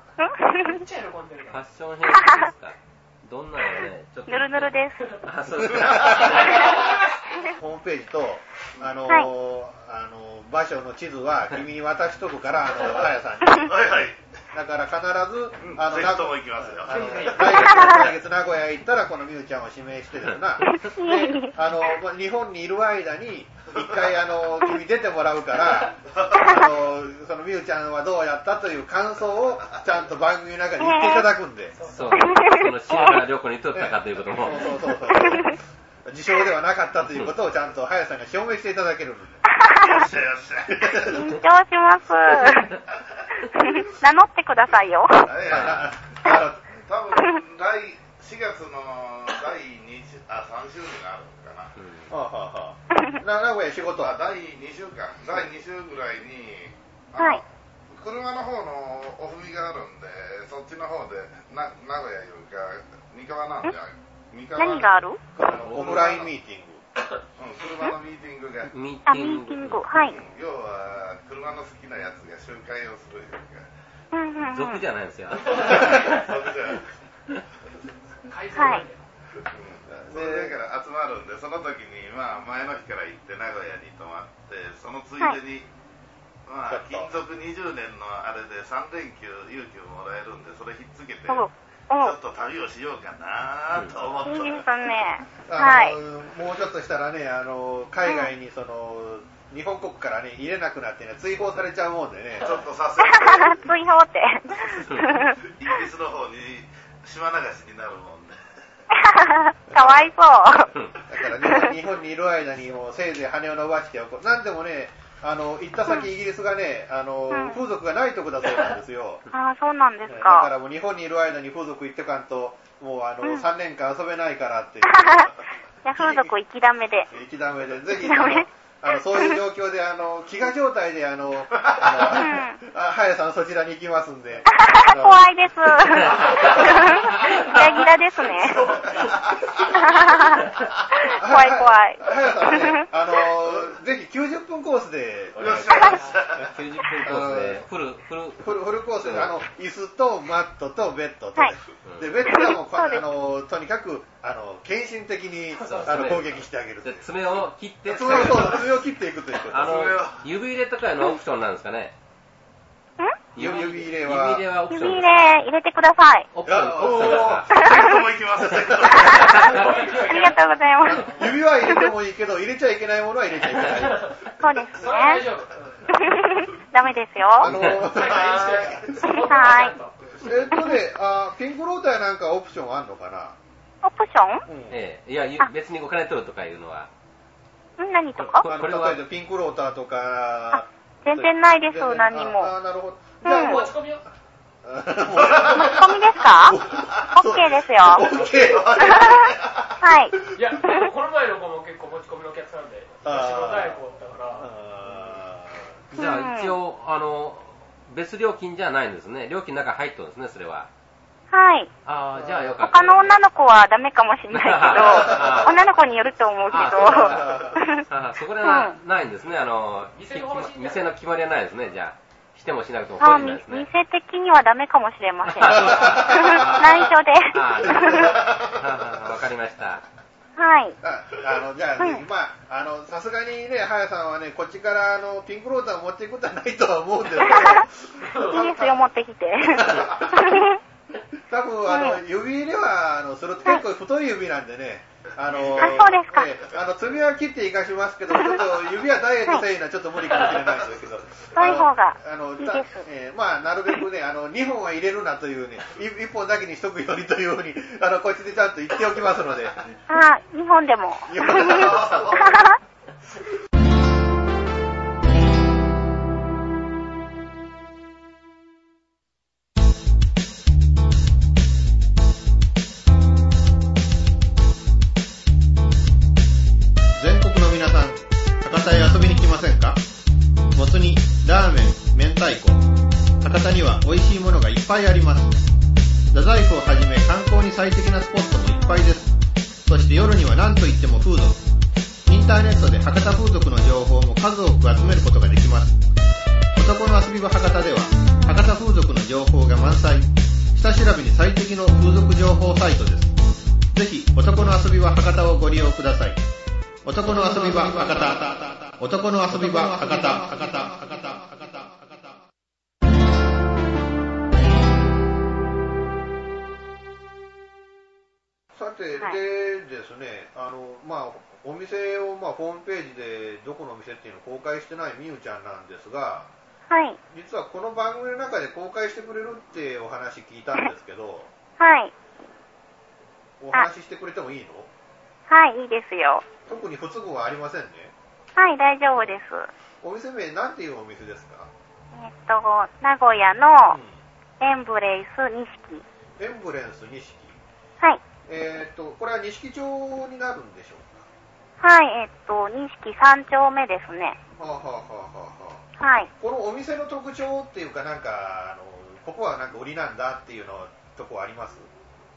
めっちゃ喜んでるファッションヘルスですか。どんなのね、ちょっと。ぬるぬるです。あ、そうですか。ホームページと、あのーはいあのー場所の地図は君に渡しとくから、あの、あやさんに。はいはい。だから必ず、うんあの、ぜひとも行きますよあの、来月、来月名古屋行ったら、このみゆちゃんを指名してるな。で、あの、まあ日本にいる間に、一回、あの、君出てもらうから、あの、そのみゆちゃんはどうやったという感想を、ちゃんと番組の中に言っていただくんで。そう。その篠原涼子にとったかということも。そうそうそうそう。自称ではなかったということをちゃんと早さんが証明していただけるので。よっしゃよっしゃ。緊張します。名乗ってくださいよ。いやあ多分来4月の第2週あ3週目があるのかな。の、はあはあはあ、な名古屋仕事は、あ第2週間、第2週ぐらいに、あのはい車の方のオフビがあるんで、そっちの方で、な名古屋いうか、三河なんじゃ、三河何がある？あのオフラインミーティング。うん、車のミーティングが、ミあ、ーティング。はい。要は車の好きなやつが集会をするいうか、うんうんうん。俗じゃないですよ。それじゃ改善はい。それだから集まるんで、その時に、まあ、前の日から行って名古屋に泊まって、そのついでに、まあ、勤続20年のあれで3連休、有給もらえるんで、それひっつけて、ちょおっおと旅をしようかなと思っいいとるですね。あはい。のもうちょっとしたらね、あの海外にその、日本国からね、入れなくなってね、追放されちゃうもんでね。ちょっとさせて、追放って。イギリスの方に島流しになるもんで。かわいそう。だから日本日本にいる間にもうせいぜい羽を伸ばしておこう。なんでもね、あの、行った先イギリスがね、あの、うん風俗がないとこだそうなんですよ。ああ、そうなんですだかか。らもう日本にいる間に風俗行ってかんと、もうあの、うん3年間遊べないからっていう。じゃあ風俗行きだめで。行きだめで、ぜひ、あの、そういう状況で、あの、飢餓状態で、あの、あの、あはやさんそちらに行きますんで。怖いです。ギラギラですね。怖い怖い。はやさんね、あの、ぜひ90分コースでお願いしよっしゃます。90分コースで、フル、フル、フルフルコースで、あの、椅子とマットとベッドと、はいで、ベッドはもうあの、とにかく、あの、献身的に、あの、攻撃してあげる。爪を切って、爪を、そう、爪を切っていくということあの指入れとかのオプションなんですかね。指指入れは指入れはオプション指入。れ入れてください。オプション、オプションですか。ありがとうございます。指は入れてもいいけど、入れちゃいけないものは入れちゃいけない。そうですね丈。夫。ダメですよ。あの、はいはいえっとね、あピンクローターなんかオプションあんのかな？オプション？うんええ、いや、別にお金取るとかいうのは。ん何とか？ここれはピンクローターとか。全然ないです何もああ、なるほど。じゃあもう、持ち込みよ。持ち込みですか ?OK ですよ。オッケー。はい。いや、この前の子も結構持ち込みのお客さんで、あー私の大子だから、あじゃあ一応、あの、別料金じゃないんですね。料金の中入ってるんですね、それは。はい。ああ、じゃあよかった。他の女の子はダメかもしれないけあど、女の子によると思うけど。あ そこでな,、うんないんですね。あの、店の決まりはないですね、じゃあ。してもしなくてもなんですね。店的にはダメかもしれません。内緒で。ああわかりました。はい。ああの、じゃあ、うんまあ、あの、さすがにね、はやさんはね、こっちから、あの、ピンクローターを持っていくことはないとは思うんですけど、いいですよ、持ってきて。多分、あの、はい指入れは、あの、それって結構太い指なんでね、あの、あそうですか。ええあの、爪は切っていかしますけど、ちょっと指はダイエットせいのはちょっと無理かもしれないですけど、そうい。う方があの、いいええまあ、なるべくね、あの、2本は入れるなというね、1本だけにしとくようにというように、あの、こっちでちゃんと言っておきますので、あ、日本でも。日本でも 博多風俗の情報も数多く集めることができます。男の遊び場博多では、博多風俗の情報が満載。下調べに最適の風俗情報サイトです。ぜひ、男の遊び場博多をご利用ください。男の遊び場博多。男の遊び場博多。さて、はいでですね、あの、まあ、お店を、まあ、ホームページでどこのお店っていうのを公開してないみゆちゃんなんですが、はい。実はこの番組の中で公開してくれるってお話聞いたんですけど、はい。お話ししてくれてもいいの？はい、いいですよ。特に不都合はありませんね。はい、大丈夫です。お店名、なんていうお店ですか、えっと、名古屋のうエンブレイス錦。ん、エンブレンス錦。はい。えーっと、これは錦町になるんでしょうはい、えっと、錦三丁目ですね。かはあ、はあはあはあはあ、はい。このお店の特徴っていうか、なんか、あのここはなんか売りなんだっていうのとこあります？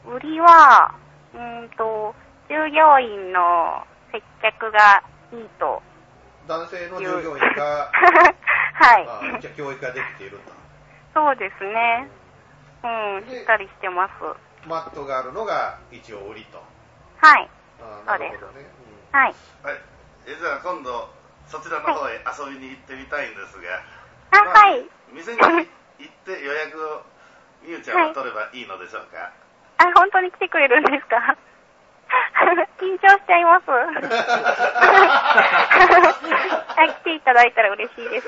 売りは、うーんと、従業員の接客がいいと。男性の従業員が、はい。あじゃあ教育ができていると。そうですね。うん、しっかりしてます。マットがあるのが一応売りと。はい。あなるほどね。はい。はい。えじゃあ今度、そちらの方へ遊びに行ってみたいんですが、あ、まあはい。店に行って予約をみゆちゃんが取ればいいのでしょうか？あ、本当に来てくれるんですか？緊張しちゃいます。あ来ていただいたら嬉しいです。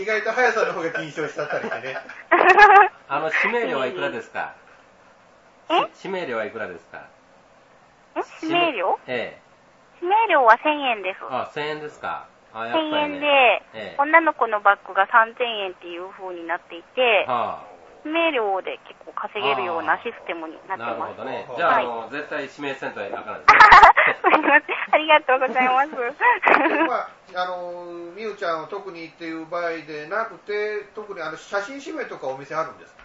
意外と速さの方が緊張しちゃったりしてね。あの、指名料はいくらですか？指名料はいくらですか？え？指名料？ええ。指名料は1000円です。あ、1000円ですか？あ、やっぱり1000円ね。で、ええ女の子のバッグが3000円っていう風になっていて、は指名料で結構稼げるようなシステムになあ、なるってます。ほどねは。いじゃあ、あはいの、絶対指名せんとあかんですね。すみません。ありがとうございます。まあ、あの、みゆちゃんは特にっていう場合でなくて、特にあの写真指名とかお店あるんですか？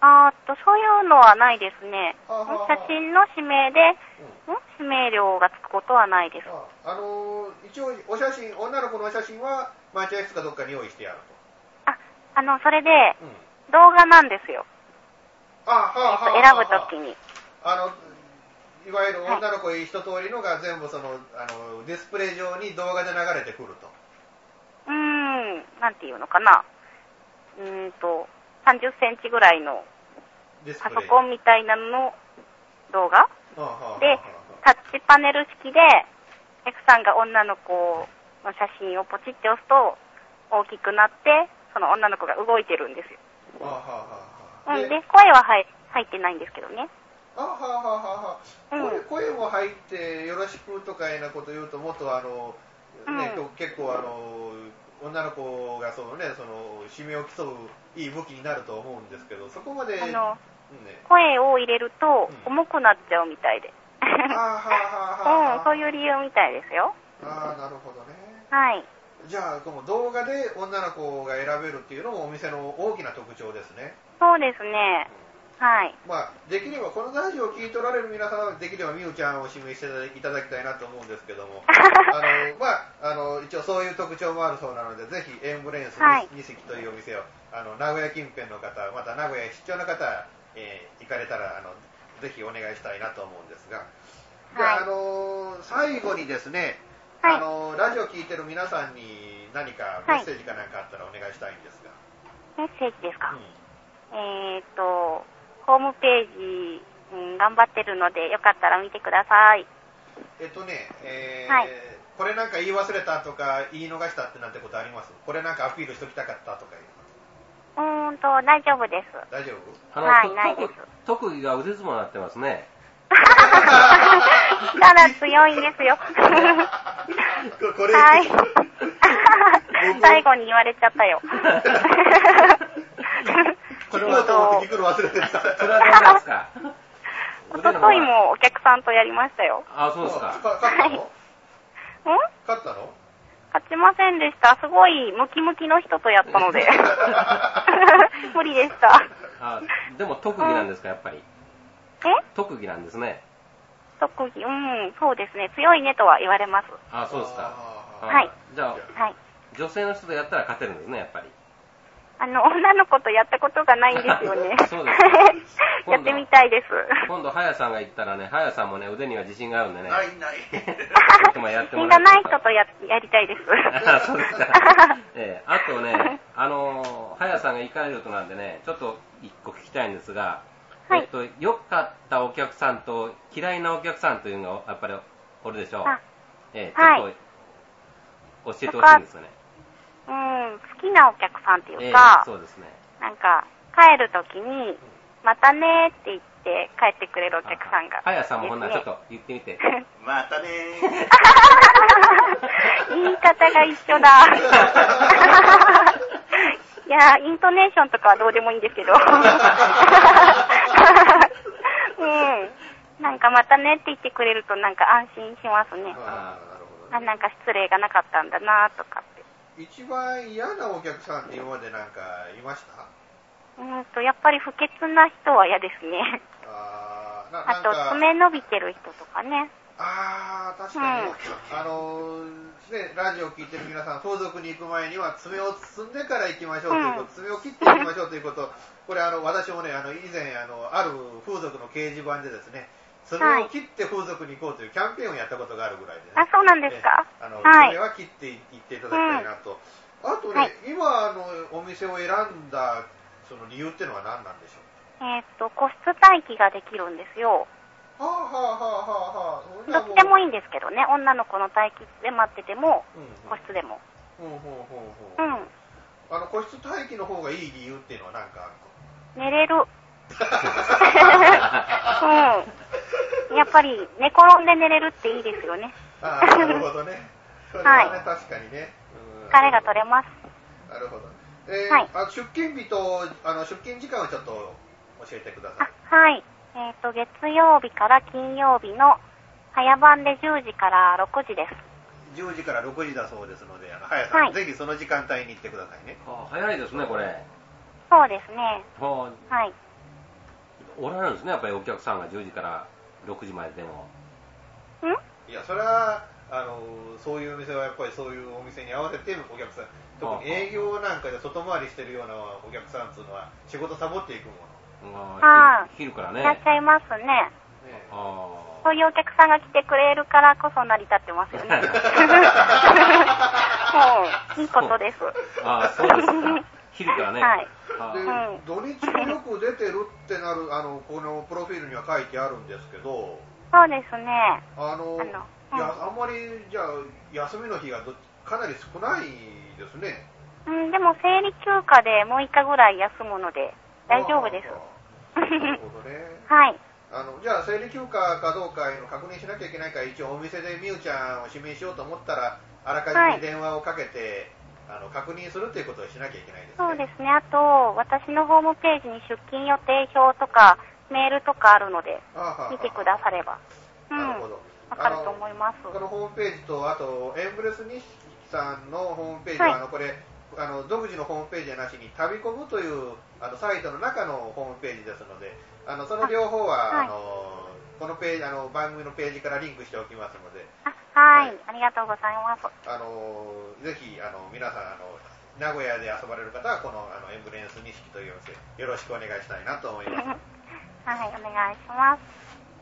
あと、そういうのはないですね。写真の指名で、ん指名料がつくことはないです。ああの一応お写真、女の子のお写真は待合室かどっかに用意してやるあ、あの、それで、と。うん。動画なんですよ。あ、はあ、はあ、選ぶときに。あの、いわゆる女の子一通りのが全部その、あの、ディスプレイ上に動画で流れてくると。うーん、なんていうのかな。うーんと、30センチぐらいのパ。ソコンみたいなのの動画で、タッチパネル式で、エクさんが女の子の写真をポチって押すと、大きくなって、その女の子が動いてるんですよ。はあはあはあはあうん、で、声は入入ってないんですけどね。あはあはあはあはあ、うん声声も入ってよろしくとかいなこと言うともっとあの、ねうん結構あの女の子がそのねその指名を競ういい武器になると思うんですけどそこまで、ね、声を入れるとうん重くなっちゃうみたいで。うん、そういう理由みたいですよ。ああなるほどねはい。じゃあこの動画で女の子が選べるっていうのもお店の大きな特徴ですねそうですね。はい。まあ、できればこのラジオを聞いておられる皆さんはできればみゆちゃんを指名していただきたいなと思うんですけども。あの、まあ、あの一応そういう特徴もあるそうなのでぜひエンブレンスはい。二席というお店をあの名古屋近辺の方また名古屋へ出張の方、えー行かれたらあのぜひお願いしたいなと思うんですが。はい。あの最後にですね、はい。あのラジオ聞いてる皆さんに何かメッセージかなんかあったらお願いしたいんですが、メッセージですか？うん。えーっと、ホームページ、うん、頑張ってるので、よかったら見てください。えっとね、えーはいこれなんか言い忘れたとか言い逃したってなんてことあります？これなんかアピールしときたかったとかいううーんと、大丈夫です。大丈夫？はいないです特特技が腕相撲になってますね。力強いんですよ。ここれ、はい 僕。最後に言われちゃったよ。これはと思って聞くの忘れてた。それはですか？おとといもお客さんとやりましたよ。あ、そうですか。か勝ったの？ん？勝ったの？勝ちませんでした。すごいムキムキの人とやったので。無理でした。あでも特技なんですか、やっぱり？え特技なんですね。特技、うん、そうですね。強いねとは言われます。あ、そうですか。はい。じゃあ、はい。女性の人とやったら勝てるんですね、やっぱり。あの、女の子とやったことがないんですよね。そうですかやってみたいです。今度、はやさんが行ったらね、はやさんもね、腕には自信があるんでね。ないない。今やってもみんらってなない人とややりたいです。あ そうですか。ええあとね、あのー、はやさんが行かれるとなんでね、ちょっと一個聞きたいんですが、はいえっと、良かったお客さんと嫌いなお客さんというのがやっぱりおるでしょう？あええはいちょっと教えてほしいんですよね。うん、好きなお客さんってええいうか、そうですね。なんか、帰るときに、またねって言って帰ってくれるお客さんが。はやさんもほんならちょっと。と言ってみて。またね 言い方が一緒だ。いや、イントネーションとかはどうでもいいんですけど。うん。なんかまたねって言ってくれるとなんか安心しますね。あーなるほどあ、ね。なんか失礼がなかったんだなとか。一番嫌なお客さんって今までなんかいました？うんと、やっぱり不潔な人は嫌ですね。あーなあと、なんか。爪伸びてる人とかね。あー確かに、あのーね、ラジオを聞いてる皆さん、相続に行く前には爪を包んでから行きましょうということ、爪を切っていきましょうということ、これあの、私もね、あの以前あの、ある風俗の掲示板でですね、爪を切って風俗に行こうというキャンペーンをやったことがあるぐらいでね。あ、そうなんですか？えあの、はい爪は切っていっていただきたいなと。あとね、はい今あの、お店を選んだその理由っていうのは何なんでしょう？えーっと、個室待機ができるんですよ。はあはあはあはあはあ。どっちでもいいい。んですけどね。女の子の待機室で待ってても、うん個室でも。ほうほうほうほう。うん。あの個室待機の方がいい理由っていうのは何かある寝れる。うん。やっぱり寝転んで寝れるっていいですよね。と。ああ、なるほどね。それはね、確かにね。うん疲れが取れます。なるほど。えーはいあ出勤日とあの出勤時間をちょっと教えてください。あはい。えっ、と、月曜日から金曜日の早番で10時から6時です。10時から6時だそうですので、あの早さん、はいぜひその時間帯に行ってくださいね。あ早いですね、これ。そうですね。ははい。おられるんですね、やっぱりお客さんが10時から6時まででも。ん？いや、それは、あのそういうお店はやっぱりそういうお店に合わせてお客さん、特に営業なんかで外回りしてるようなお客さんっていうのは仕事サボっていくもの。あー昼昼からね。いらっしゃいますね。ねあそういうお客さんが来てくれるからこそ成り立ってますよね。もう、いいことです。あー、そうですか。昼からね。はいあで土日もよく出てるってなる、あのこのプロフィールには書いてあるんですけど、そうですね。あのあのいやあんまりじゃあ休みの日がどかなり少ないですね。うん、でも生理休暇で6日ぐらい休むので大丈夫です。あーなるほどね。はい。あのじゃあ生理休暇かどうかのを確認しなきゃいけないから一応お店でみゆちゃんを指名しようと思ったらあらかじめ電話をかけて、あの確認するということをしなきゃいけないですね。そうですね。あと、私のホームページに出勤予定表とかメールとかあるので、見てくだされば。うん。なるほど。わかると思います。このホームページと、あと、エンブレス日さんのホームページは、はいあのこれあの、独自のホームページじゃなしに、旅コムというあのサイトの中のホームページですので、あのその両方は、あはいあのこのページあの番組のページからリンクしておきますので、あはい、はいありがとうございます。あのぜひあの皆さんあの、名古屋で遊ばれる方は、このあのエンブレンス錦というお店、よろしくお願いしたいなと思います。はい、お願いします。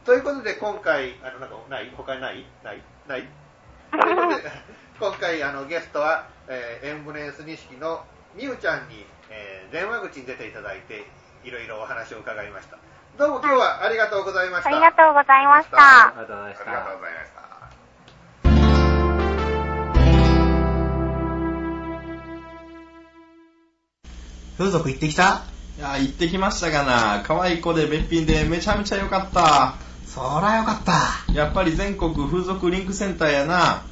ということで、今回、あのなんかない？他にない？ない？ない？ということで、今回あのゲストは、えーエンブレンス錦のみゆちゃんに、えー電話口に出ていただいて、いろいろお話を伺いました。どうも今日はありがとうございました。ありがとうございましあた。りがとうございましありがとうた。ございました。風俗行ってきた？いや、行ってきましたがな。可愛い子でべっぴんでめちゃめちゃ良かった。そらよかった。やっぱり全国風俗リンクセンターやな。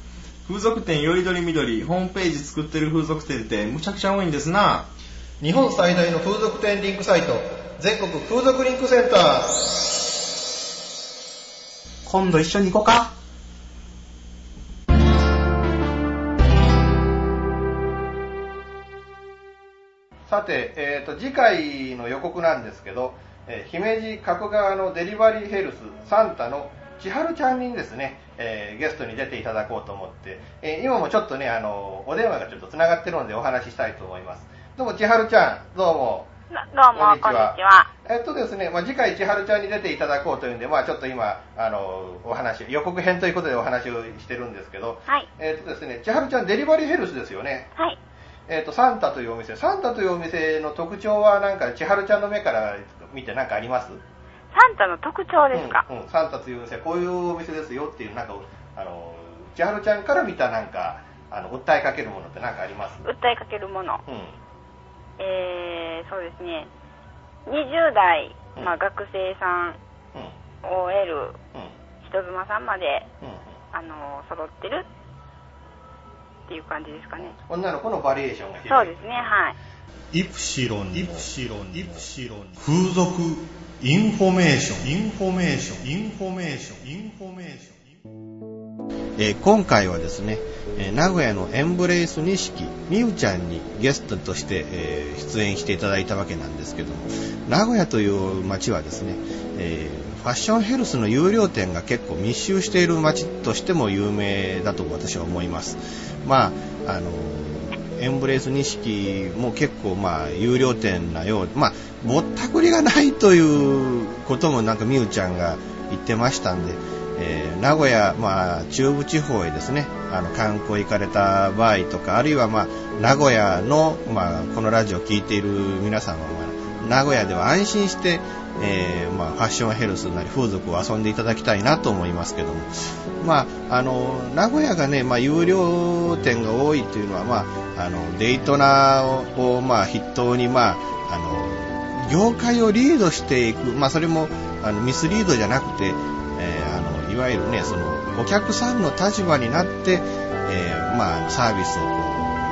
風俗店よりどりみどり、ホームページ作ってる風俗店ってむちゃくちゃ多いんですな。日本最大の風俗店リンクサイト、全国風俗リンクセンター。今度一緒に行こうか。さて、えー、と次回の予告なんですけど、えー姫路加古川のデリバリーヘルスサンタの千春ちゃんにですね、えーゲストに出ていただこうと思って、えー今もちょっとねあのお電話がちょっとつながってるのでお話ししたいと思います。どうも千春ちゃんどうもどどうも、こんにちは。えっとですね、まあ、次回千春ちゃんに出ていただこうというんで、まあ、ちょっと今あのお話予告編ということでお話をしてるんですけど、はい。えっとですね千春ちゃんデリバリーヘルスですよね。はい。えー、とサンタというお店、サンタというお店の特徴は、なんか千春ちゃんの目から見て、なんかあります？サンタの特徴ですか、うんうん。サンタというお店、こういうお店ですよっていう、なんか、あの千春ちゃんから見た、なんか、あの訴えかけるものってなんかあります？訴えかけるもの。うんえー、そうですね。20代、うん。まあ、学生さん、うん。OL、うん。人妻さんまで、うん。あの、揃ってるっていう感じですかね。女の子のバリエーションがそう広いですね、はい。イプシロンイプシロンイプシロン風俗インフォメーション。インフォメーション。インフォメーション。インフォメーションえー今回はですね、えー名古屋のエンブレイス錦みゆちゃんにゲストとして、えー出演していただいたわけなんですけども名古屋という街はですね、えファッションヘルスの有料店が結構密集している街としても有名だと私は思います。まああのエンブレイス錦も結構まあ有料店なようまあぼったくりがないということもなんかみゆちゃんが言ってましたんで、えー名古屋、まあ、中部地方へですねあの観光行かれた場合とかあるいは、まあ、名古屋の、まあ、このラジオを聞いている皆さんは、まあ、名古屋では安心して、えーまあ、ファッションヘルスなり風俗を遊んでいただきたいなと思いますけども、まあ、あの名古屋がね、まあ、有料店が多いというのは、まあ、あのデイトナーを、まあ、筆頭に、まあ、あの業界をリードしていく、まあ、それもあのミスリードじゃなくて、わゆるねそのお客さんの立場になって、えーまあ、サービスを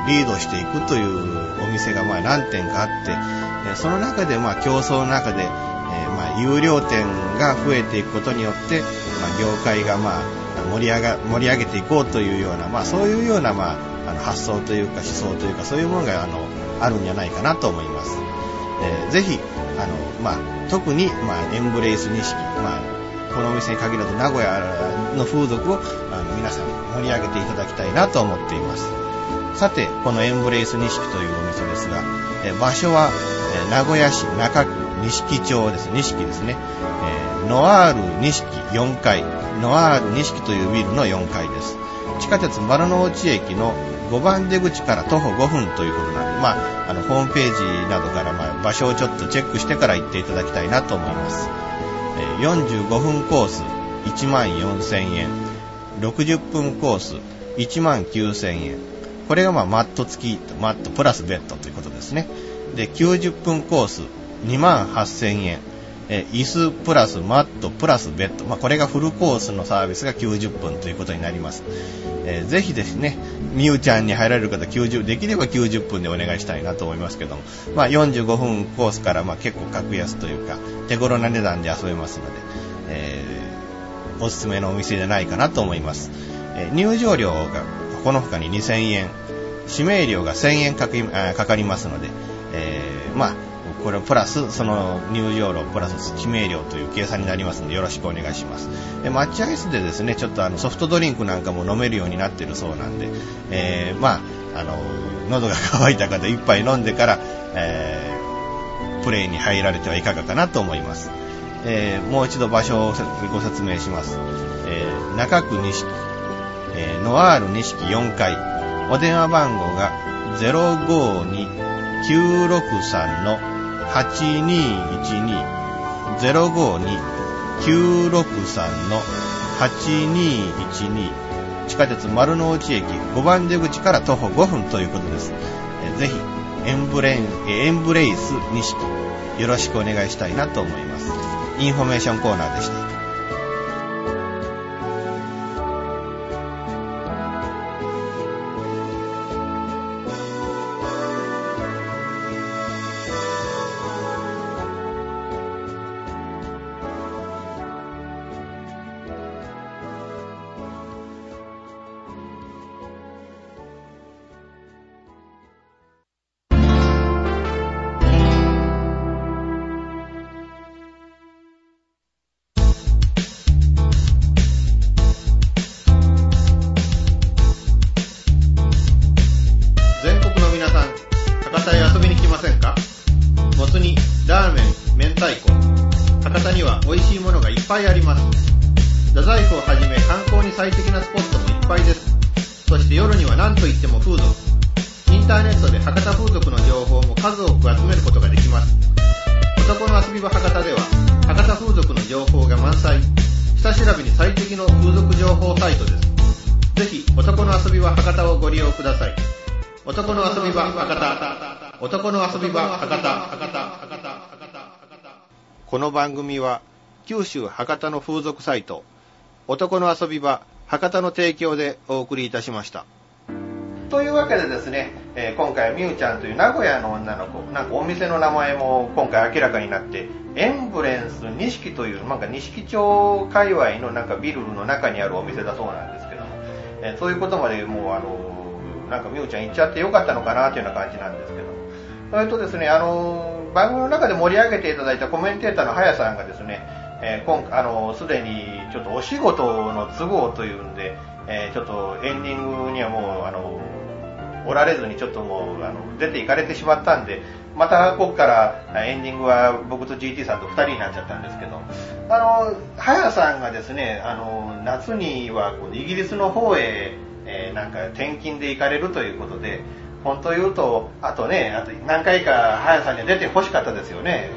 リードしていくというお店がまあ何店かあって、その中でまあ競争の中で、えーまあ、有料店が増えていくことによって、まあ、業界がまあ盛り上が盛り上げていこうというような、まあ、そういうような、まあ、あの発想というか思想というかそういうものがあのあるんじゃないかなと思います。えーぜひあの、まあ、特に、まあ、エンブレイス錦、まあ、このお店に限らず名古屋の風俗をあの皆さん盛り上げていただきたいなと思っています。さて、このエンブレイス錦というお店ですが、え場所は、え名古屋市中区錦町です。錦ですね。えノアール錦4階、ノアール錦というビルの4階です。地下鉄丸の内駅の5番出口から徒歩5分ということなんで、まあ、あの、ホームページなどから、まあ、場所をちょっとチェックしてから行っていただきたいなと思います。45分コース1万4000円。60分コース1万9000円。これがまあマット付き、マットプラスベッドということですね。で、90分コース2万8000円。えー椅子プラスマットプラスベッド。まあこれがフルコースのサービスが90分ということになります。えーぜひですね、みゆちゃんに入られる方90、できれば90分でお願いしたいなと思いますけども、まあ45分コースからまあ結構格安というか、手頃な値段で遊べますので、えーおすすめのお店じゃないかなと思います。えー入場料がこの他に2000円、指名料が1000円かかりますので、えーまあ、これプラス、その入場料プラス指名料という計算になりますのでよろしくお願いします。で、マッチアイスでですね、ちょっとあのソフトドリンクなんかも飲めるようになってるそうなんで、えーまあ、あの、喉が渇いた方一杯飲んでから、えープレイに入られてはいかがかなと思います。えーもう一度場所をご説明します。えー中区西、えーノアール錦4階、お電話番号が052-963の8212、052-963の8212、地下鉄丸の内駅5番出口から徒歩5分ということです。ぜひ、エンブレイン、エンブレイス錦、よろしくお願いしたいなと思います。インフォメーションコーナーでした。この番組は、九州博多の風俗サイト、男の遊び場博多の提供でお送りいたしました。というわけでですね、えー今回はみゆちゃんという名古屋の女の子、なんかお店の名前も今回明らかになって、エンブレンス錦という、なんか錦町界隈のなんかビルの中にあるお店だそうなんですけども、えーそういうことまでもうあのなんかみゆちゃん行っちゃってよかったのかなというような感じなんですけど、それとですね、あの番組の中で盛り上げていただいたコメンテーターの早さんがですね、えー今あのすでにちょっとお仕事の都合というんで、えーちょっとエンディングにはもうあのおられずにちょっともうあの出て行かれてしまったんで、またここからエンディングは僕と GT さんと2人になっちゃったんですけど、あの、早さんがですね、あの、夏にはこうイギリスの方へ、えーなんか転勤で行かれるということで、本当言うと、あとね、あと何回か早さんには出て欲しかったですよね。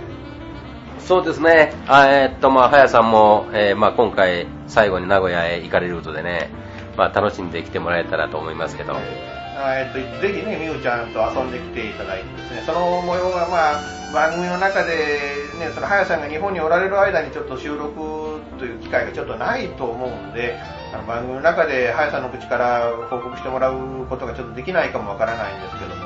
そうですね。あえーっと、まあ、早さんも、えーまあ、今回、最後に名古屋へ行かれることでね、まあ、楽しんできてもらえたらと思いますけど。あえっと、ぜひね、みゆちゃんと遊んできていただいてですね、その模様がまあ、番組の中でね、その早さんが日本におられる間にちょっと収録という機会がちょっとないと思うんで、あの番組の中で、早さんの口から報告してもらうことがちょっとできないかもわからないんですけども、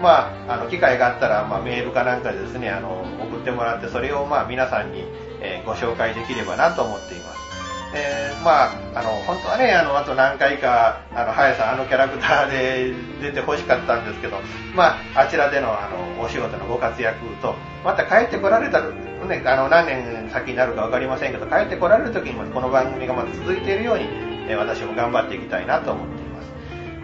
まあ、あの機会があったら、まあ、メールかなんかでですね、あの送ってもらって、それをまあ皆さんに、えーご紹介できればなと思っています。えーまあ、あの本当はね、あのあと何回か、あの早さん、あのキャラクターで出てほしかったんですけど、まあ、あちらでのあのお仕事のご活躍と、また帰ってこられた、ね、あの何年先になるか分かりませんけど、帰ってこられる時にもこの番組がまた続いているように、え私も頑張っていきたいなと思っています。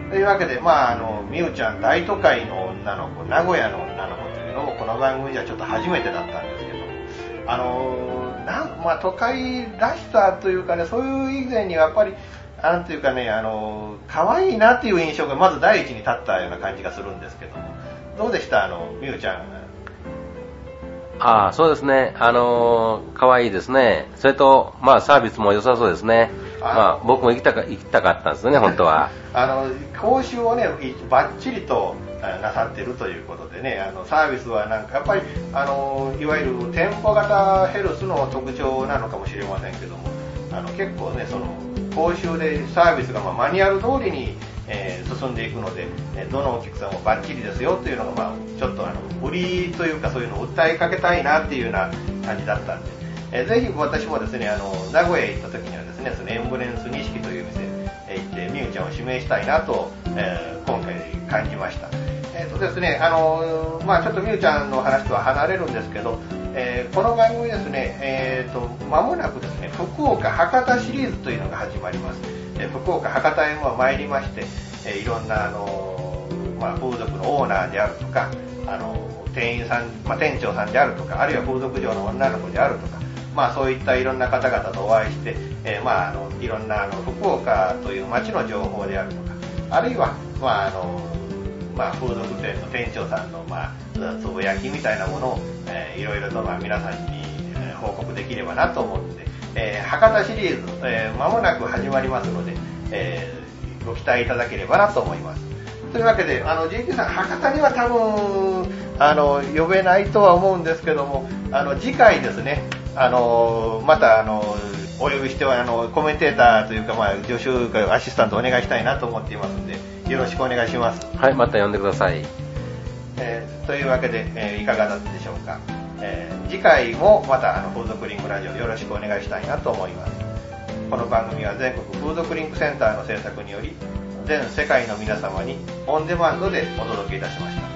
というわけで、まあ、あの、みゆちゃん大都会の女の子、名古屋の女の子というのも、この番組じゃちょっと初めてだったんですけど、あの、な、まあ、都会らしさというかね、そういう以前にやっぱり、なんていうかね、あの、可愛いなっていう印象がまず第一に立ったような感じがするんですけども、どうでした？あの、みゆちゃん。ああ、そうですね。あのー、可愛いですね。それと、まあ、サービスも良さそうですね。まあ、僕も行きたか、行きたかったんですよね、本当は。あの講習をね、いバッチリとあなさってるということでね、あのサービスはなんかやっぱりあのいわゆる店舗型ヘルスの特徴なのかもしれませんけども、あの結構ね、その講習でサービスがまあマニュアル通りに、えー進んでいくので、えどのお客さんもバッチリですよというのが、まあ、ちょっとあの売りというかそういうのを訴えかけたいなっていうような感じだったんで、えーぜひ私もですね、あの名古屋へ行った時にはですね、そのエンブレンス錦という店へ行って、みゆちゃんを指名したいなと、えー今回感じました。えーとですね、あのまあちょっとみゆちゃんの話とは離れるんですけど、えーこの番組ですね、えーと、間もなくですね、福岡博多シリーズというのが始まります。え福岡博多へも参りまして、えいろんな、あのまあ、風俗のオーナーであるとか、あの店員さん、まあ、店長さんであるとか、あるいは風俗嬢の女の子であるとか、まあ、そういったいろんな方々とお会いして、えまあ、あのいろんなあの福岡という街の情報であるとか、あるいは、まああのまあ、風俗店の店長さんの、まあ、つぶやきみたいなものを、えーいろいろと、まあ、皆さんに、え報告できればなと思って、えー博多シリーズ、えー間もなく始まりますので、えーご期待いただければなと思います。というわけで、あの JK さん、博多には多分あの呼べないとは思うんですけども、あの次回ですね、あのまたあのお呼びしてはあのコメンテーターというか、まあ、助手会アシスタントお願いしたいなと思っていますので、よろしくお願いします。はい、また呼んでください。えーというわけで、えーいかがだったでしょうか、えー次回もまたあの風俗リンクラジオよろしくお願いしたいなと思います。この番組は全国風俗リンクセンターの制作により全世界の皆様にオンデマンドでお届けいたしました。